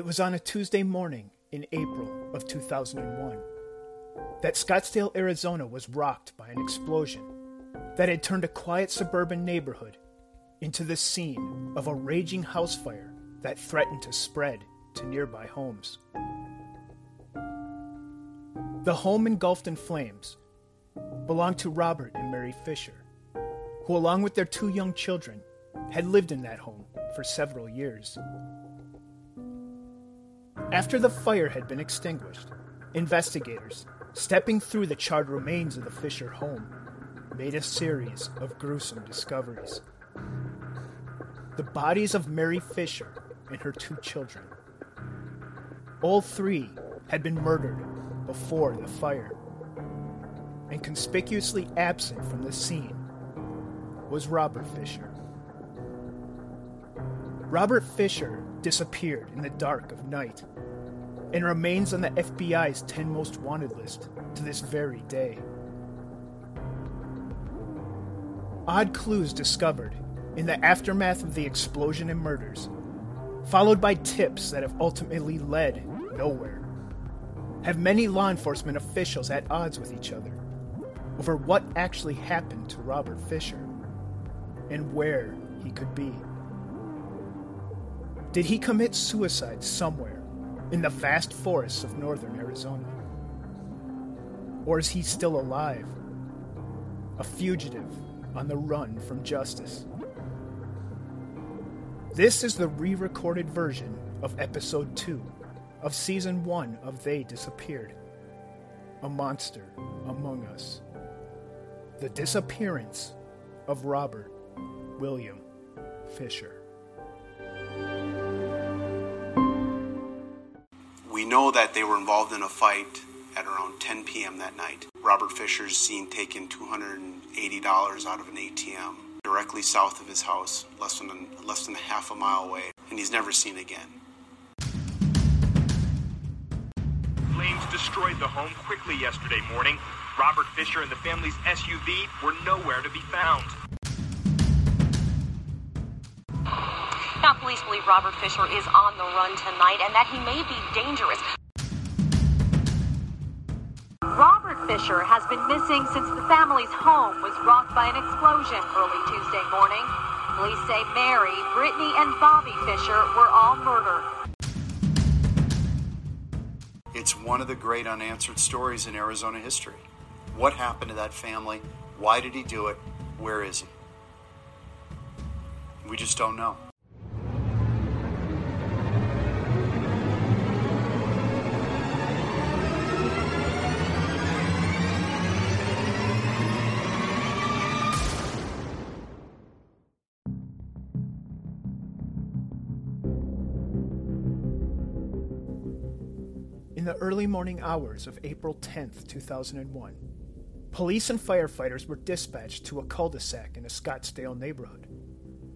It was on a Tuesday morning in April of 2001 that Scottsdale, Arizona was rocked by an explosion that had turned a quiet suburban neighborhood into the scene of a raging house fire that threatened to spread to nearby homes. The home engulfed in flames belonged to Robert and Mary Fisher, who, along with their two young children, had lived in that home for several years. After the fire had been extinguished, investigators, stepping through the charred remains of the Fisher home, made a series of gruesome discoveries. The bodies of Mary Fisher and her two children. All three had been murdered before the fire. And conspicuously absent from the scene was Robert Fisher. Robert Fisher disappeared in the dark of night and remains on the FBI's 10 most wanted list to this very day. Odd clues discovered in the aftermath of the explosion and murders, followed by tips that have ultimately led nowhere, have many law enforcement officials at odds with each other over what actually happened to Robert Fisher and where he could be. Did he commit suicide somewhere in the vast forests of northern Arizona? Or is he still alive? A fugitive on the run from justice. This is the re recorded version of Episode 2 of Season 1 of They Disappeared A Monster Among Us. The Disappearance of Robert William Fisher. Know that they were involved in a fight at around 10 p.m. that night. Robert Fisher's seen taking $280 out of an ATM directly south of his house, less than less than half a mile away, and he's never seen again. Flames destroyed the home quickly yesterday morning. Robert Fisher and the family's SUV were nowhere to be found. Now, police believe Robert Fisher is on the run tonight and that he may be dangerous. Robert Fisher has been missing since the family's home was rocked by an explosion early Tuesday morning. Police say Mary, Brittany, and Bobby Fisher were all murdered. It's one of the great unanswered stories in Arizona history. What happened to that family? Why did he do it? Where is he? We just don't know. In the early morning hours of April 10, 2001, police and firefighters were dispatched to a cul de sac in a Scottsdale neighborhood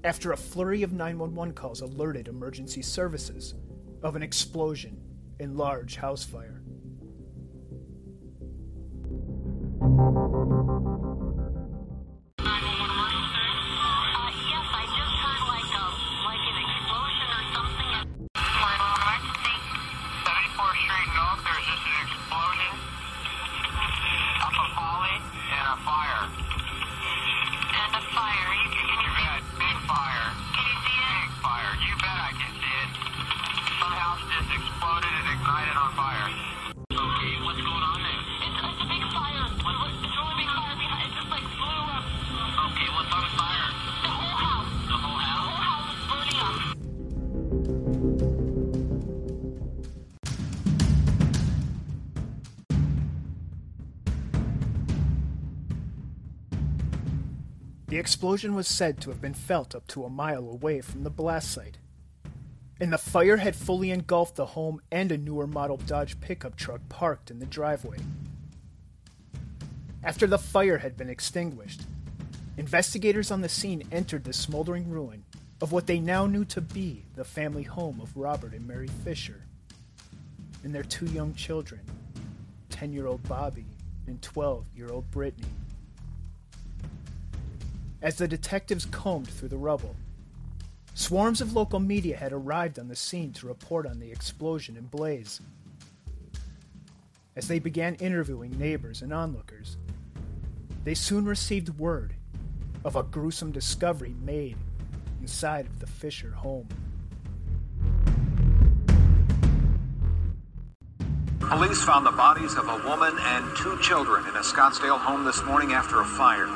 after a flurry of 911 calls alerted emergency services of an explosion and large house fire. Explosion was said to have been felt up to a mile away from the blast site. And the fire had fully engulfed the home and a newer model Dodge pickup truck parked in the driveway. After the fire had been extinguished, investigators on the scene entered the smoldering ruin of what they now knew to be the family home of Robert and Mary Fisher and their two young children, 10 year old Bobby and 12 year old Brittany. As the detectives combed through the rubble, Swarms of local media had arrived on the scene to report on the explosion and blaze. As they began interviewing neighbors and onlookers, they soon received word of a gruesome discovery made inside of the Fisher home. Police found the bodies of a woman and two children in a Scottsdale home this morning after a fire.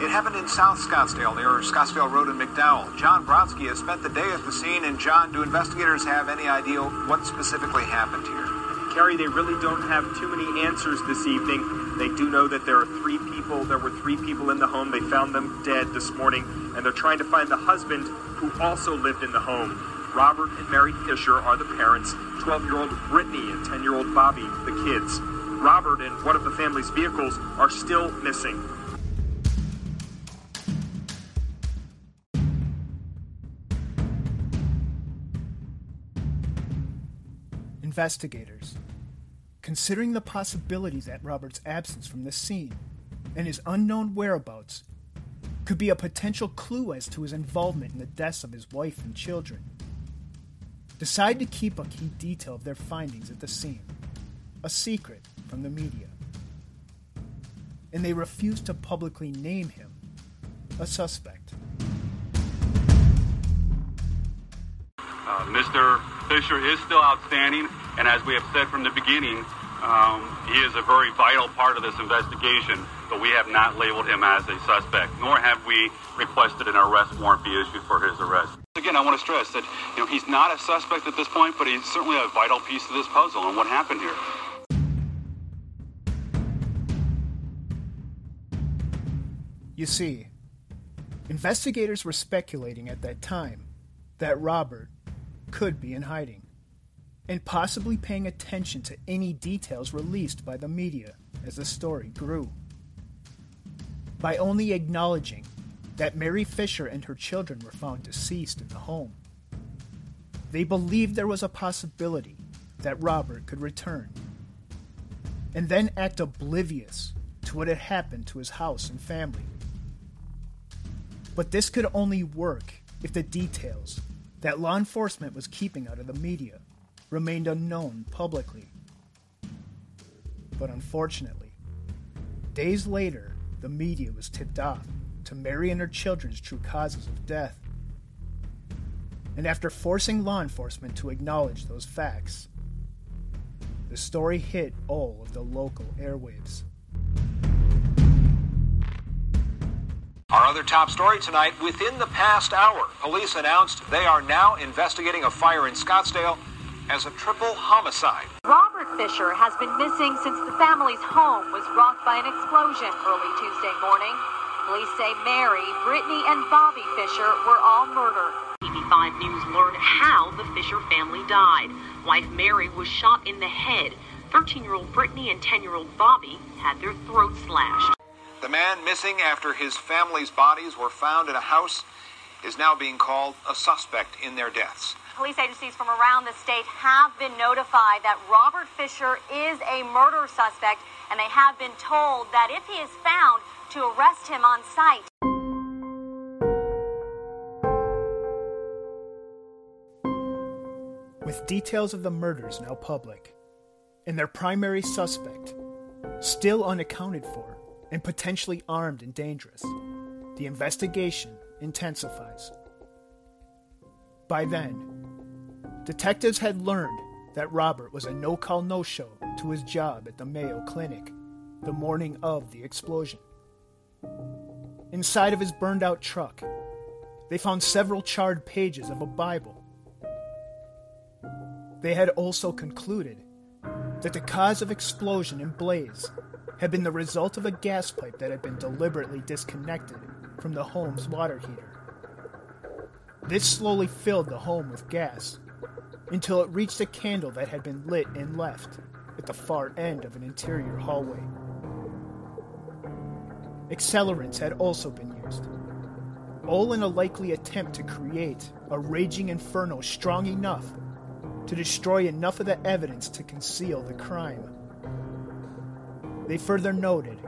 It happened in South Scottsdale near Scottsdale Road in McDowell. John Brodsky has spent the day at the scene, and John, do investigators have any idea what specifically happened here? Kerry, they really don't have too many answers this evening. They do know that there are three people, there were three people in the home. They found them dead this morning, and they're trying to find the husband who also lived in the home. Robert and Mary Fisher are the parents, 12 year old Brittany and 10 year old Bobby, the kids. Robert and one of the family's vehicles are still missing. Investigators, considering the possibility that Robert's absence from the scene and his unknown whereabouts could be a potential clue as to his involvement in the deaths of his wife and children, decide to keep a key detail of their findings at the scene a secret from the media. And they refuse to publicly name him a suspect. Uh, Mr. Fisher is still outstanding, and as we have said from the beginning, um, he is a very vital part of this investigation, but we have not labeled him as a suspect, nor have we requested an arrest warrant be issued for his arrest. Again, I want to stress that you know he's not a suspect at this point, but he's certainly a vital piece of this puzzle and what happened here. You see, investigators were speculating at that time that Robert could be in hiding and possibly paying attention to any details released by the media as the story grew. By only acknowledging that Mary Fisher and her children were found deceased in the home, they believed there was a possibility that Robert could return and then act oblivious to what had happened to his house and family. But this could only work if the details that law enforcement was keeping out of the media remained unknown publicly. But unfortunately, days later, the media was tipped off to Mary and her children's true causes of death. And after forcing law enforcement to acknowledge those facts, the story hit all of the local airwaves. Our other top story tonight within the past hour, police announced they are now investigating a fire in Scottsdale as a triple homicide. Robert Fisher has been missing since the family's home was rocked by an explosion early Tuesday morning. Police say Mary, Brittany, and Bobby Fisher were all murdered. TV5 News learned how the Fisher family died. Wife Mary was shot in the head. 13 year old Brittany and 10 year old Bobby had their throats slashed. The man missing after his family's bodies were found in a house is now being called a suspect in their deaths. Police agencies from around the state have been notified that Robert Fisher is a murder suspect, and they have been told that if he is found, to arrest him on sight. With details of the murders now public, and their primary suspect still unaccounted for and potentially armed and dangerous, the investigation intensifies. By then, detectives had learned that Robert was a no call, no show to his job at the Mayo Clinic the morning of the explosion. Inside of his burned out truck, they found several charred pages of a Bible. They had also concluded that the cause of explosion and blaze had been the result of a gas pipe that had been deliberately disconnected from the home's water heater. This slowly filled the home with gas until it reached a candle that had been lit and left at the far end of an interior hallway. Accelerants had also been used, all in a likely attempt to create a raging inferno strong enough to destroy enough of the evidence to conceal the crime. They further noted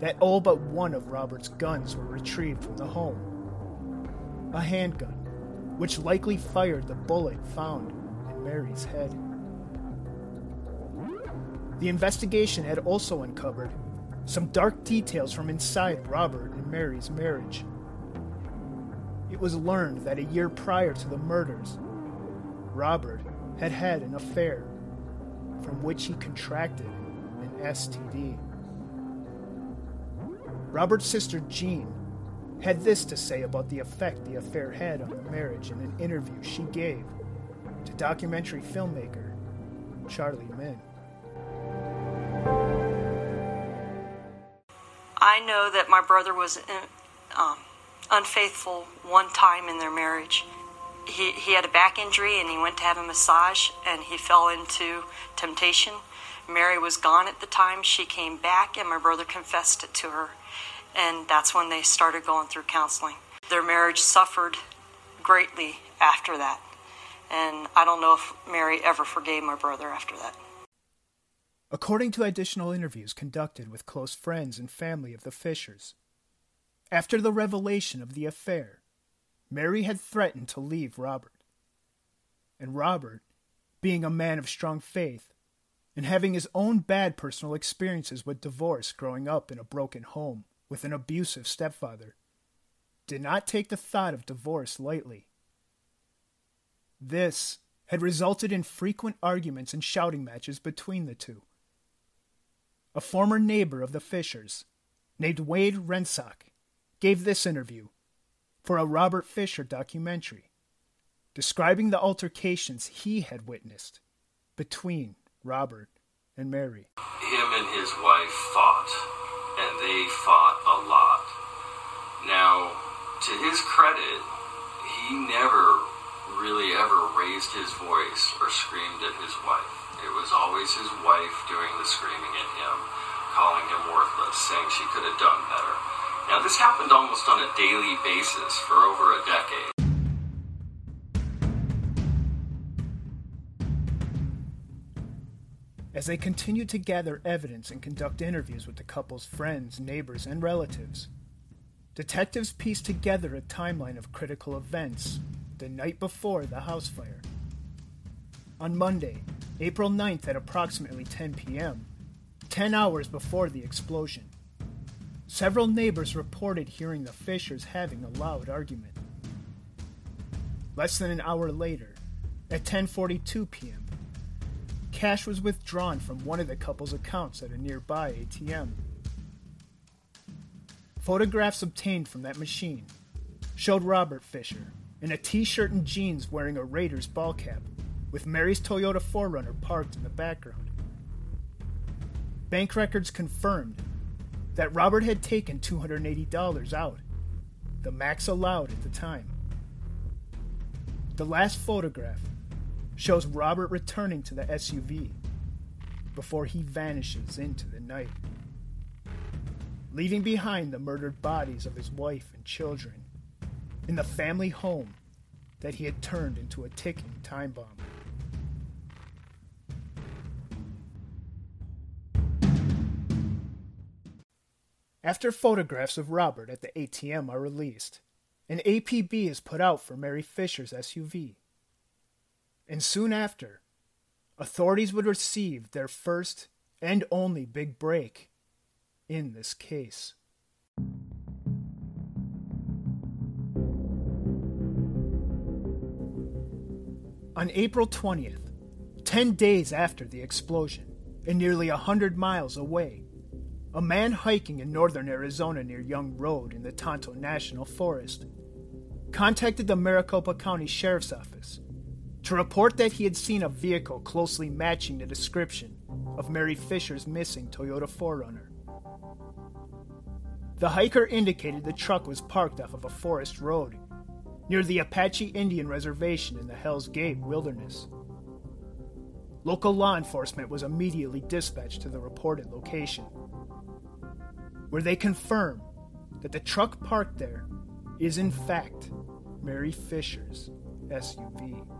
that all but one of Robert's guns were retrieved from the home a handgun which likely fired the bullet found in Mary's head. The investigation had also uncovered some dark details from inside Robert and Mary's marriage. It was learned that a year prior to the murders, Robert had had an affair from which he contracted an STD. Robert's sister Jean had this to say about the effect the affair had on the marriage in an interview she gave to documentary filmmaker Charlie Minn. I know that my brother was uh, um, unfaithful one time in their marriage. He, he had a back injury and he went to have a massage and he fell into temptation. Mary was gone at the time. She came back and my brother confessed it to her. And that's when they started going through counseling. Their marriage suffered greatly after that. And I don't know if Mary ever forgave my brother after that. According to additional interviews conducted with close friends and family of the Fishers, after the revelation of the affair, Mary had threatened to leave Robert. And Robert, being a man of strong faith, and having his own bad personal experiences with divorce growing up in a broken home with an abusive stepfather, did not take the thought of divorce lightly. This had resulted in frequent arguments and shouting matches between the two. A former neighbor of the Fishers, named Wade Rensock, gave this interview for a Robert Fisher documentary, describing the altercations he had witnessed between Robert and Mary. Him and his wife fought, they fought a lot. Now, to his credit, he never really ever raised his voice or screamed at his wife. It was always his wife doing the screaming at him, calling him worthless, saying she could have done better. Now, this happened almost on a daily basis for over a decade. As they continued to gather evidence and conduct interviews with the couple's friends, neighbors, and relatives, detectives pieced together a timeline of critical events the night before the house fire. On Monday, April 9th at approximately 10 p.m., 10 hours before the explosion, several neighbors reported hearing the Fishers having a loud argument. Less than an hour later, at 10:42 p.m., cash was withdrawn from one of the couple's accounts at a nearby ATM. Photographs obtained from that machine showed Robert Fisher in a t shirt and jeans wearing a Raiders ball cap, with Mary's Toyota 4Runner parked in the background. Bank records confirmed that Robert had taken $280 out, the max allowed at the time. The last photograph shows Robert returning to the SUV before he vanishes into the night, leaving behind the murdered bodies of his wife and children in the family home that he had turned into a ticking time bomb. After photographs of Robert at the ATM are released, an APB is put out for Mary Fisher's SUV. And soon after, authorities would receive their first and only big break in this case. On April 20th, 10 days after the explosion, and nearly a 100 miles away, a man hiking in northern Arizona near Young Road in the Tonto National Forest contacted the Maricopa County Sheriff's Office to report that he had seen a vehicle closely matching the description of Mary Fisher's missing Toyota 4Runner. The hiker indicated the truck was parked off of a forest road near the Apache Indian Reservation in the Hellsgate Wilderness. Local law enforcement was immediately dispatched to the reported location, where they confirm that the truck parked there is in fact Mary Fisher's SUV.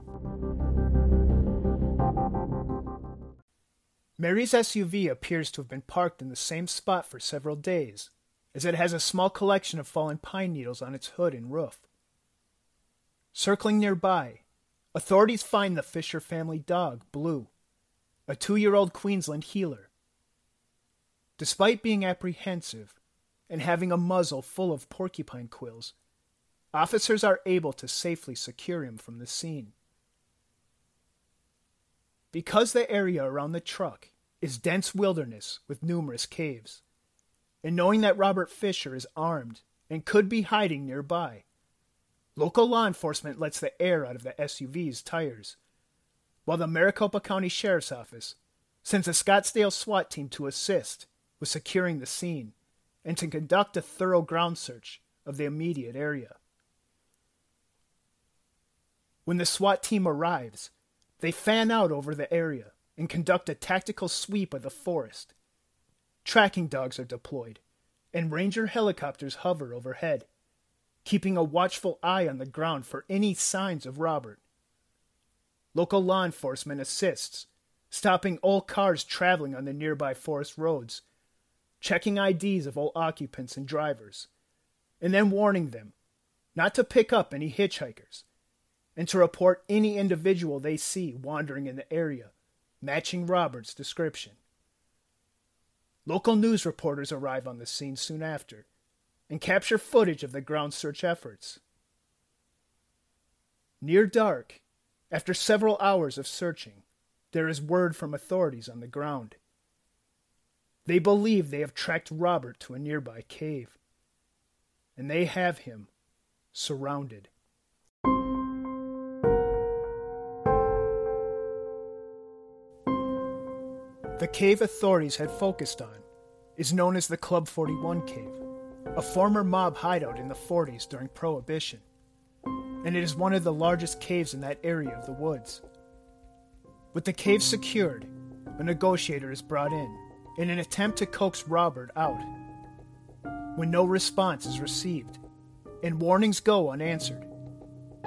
Mary's SUV appears to have been parked in the same spot for several days, as it has a small collection of fallen pine needles on its hood and roof. Circling nearby, authorities find the Fisher family dog, Blue, a two year old Queensland heeler. Despite being apprehensive and having a muzzle full of porcupine quills, officers are able to safely secure him from the scene. Because the area around the truck is dense wilderness with numerous caves, and knowing that Robert Fisher is armed and could be hiding nearby, local law enforcement lets the air out of the SUV's tires, while the Maricopa County Sheriff's Office sends a Scottsdale SWAT team to assist with securing the scene and to conduct a thorough ground search of the immediate area. When the SWAT team arrives, they fan out over the area and conduct a tactical sweep of the forest. Tracking dogs are deployed, and ranger helicopters hover overhead, keeping a watchful eye on the ground for any signs of Robert. Local law enforcement assists, stopping all cars traveling on the nearby forest roads, checking IDs of all occupants and drivers, and then warning them not to pick up any hitchhikers and to report any individual they see wandering in the area, matching Robert's description. Local news reporters arrive on the scene soon after and capture footage of the ground search efforts. Near dark, after several hours of searching, there is word from authorities on the ground. They believe they have tracked Robert to a nearby cave, and they have him surrounded. The cave authorities had focused on is known as the Club 41 Cave, a former mob hideout in the 40s during Prohibition, and it is one of the largest caves in that area of the woods. With the cave secured, a negotiator is brought in in an attempt to coax Robert out. When no response is received and warnings go unanswered,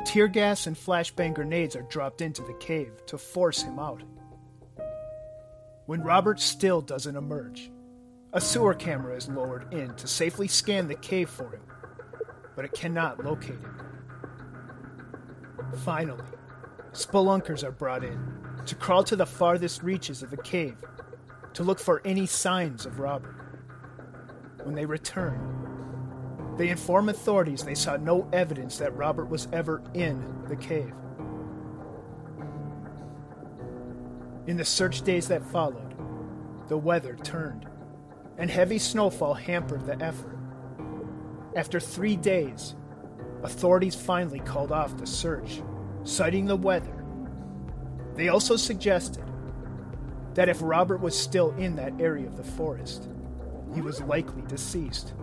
tear gas and flashbang grenades are dropped into the cave to force him out. When Robert still doesn't emerge, a sewer camera is lowered in to safely scan the cave for him, but it cannot locate him. Finally, spelunkers are brought in to crawl to the farthest reaches of the cave to look for any signs of Robert. When they return, they inform authorities they saw no evidence that Robert was ever in the cave. In the search days that followed, the weather turned, and heavy snowfall hampered the effort. After three days, authorities finally called off the search, citing the weather. They also suggested that if Robert was still in that area of the forest, he was likely deceased,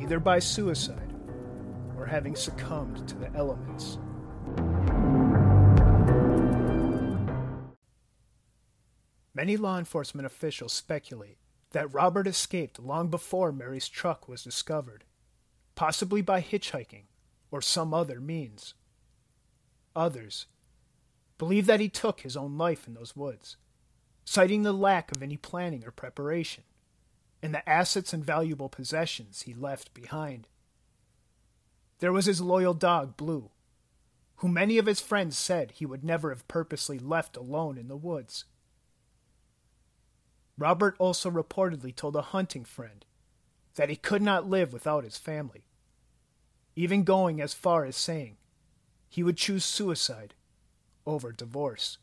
either by suicide or having succumbed to the elements. Many law enforcement officials speculate that Robert escaped long before Mary's truck was discovered, possibly by hitchhiking or some other means. Others believe that he took his own life in those woods, citing the lack of any planning or preparation, and the assets and valuable possessions he left behind. There was his loyal dog, Blue, who many of his friends said he would never have purposely left alone in the woods. Robert also reportedly told a hunting friend that he could not live without his family, even going as far as saying he would choose suicide over divorce.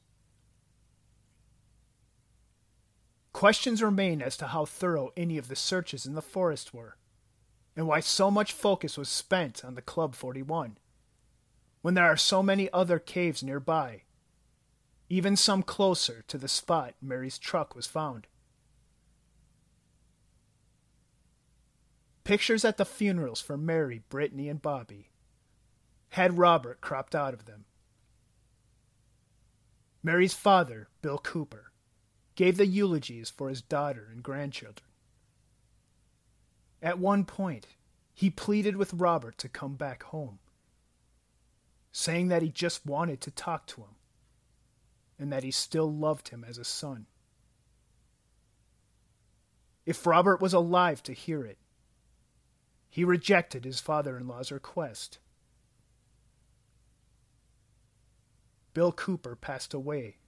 Questions remain as to how thorough any of the searches in the forest were, and why so much focus was spent on the Club 41, when there are so many other caves nearby, even some closer to the spot Mary's truck was found. Pictures at the funerals for Mary, Brittany, and Bobby had Robert cropped out of them. Mary's father, Bill Cooper, gave the eulogies for his daughter and grandchildren. At one point, he pleaded with Robert to come back home, saying that he just wanted to talk to him and that he still loved him as a son. If Robert was alive to hear it, he rejected his father in law's request. Bill Cooper passed away,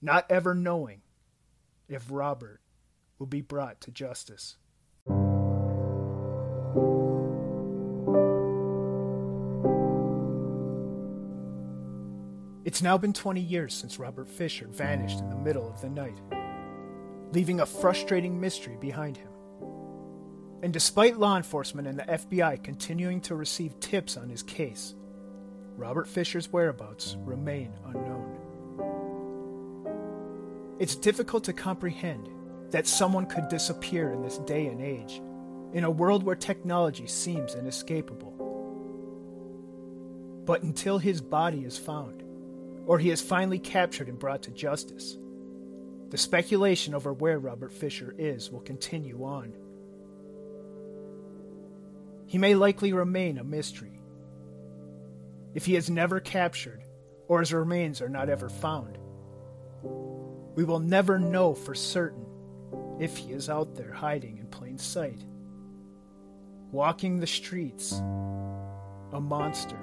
not ever knowing if Robert will be brought to justice. It's now been 20 years since Robert Fisher vanished in the middle of the night, leaving a frustrating mystery behind him. And despite law enforcement and the FBI continuing to receive tips on his case, Robert Fisher's whereabouts remain unknown. It's difficult to comprehend that someone could disappear in this day and age, in a world where technology seems inescapable. But until his body is found, or he is finally captured and brought to justice, the speculation over where Robert Fisher is will continue on. He may likely remain a mystery. If he is never captured, or his remains are not ever found, we will never know for certain if he is out there hiding in plain sight, walking the streets, a monster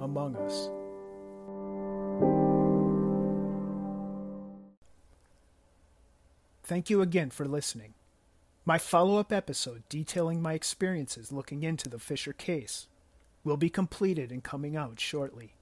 among us. Thank you again for listening. My follow up episode detailing my experiences looking into the Fisher case will be completed and coming out shortly.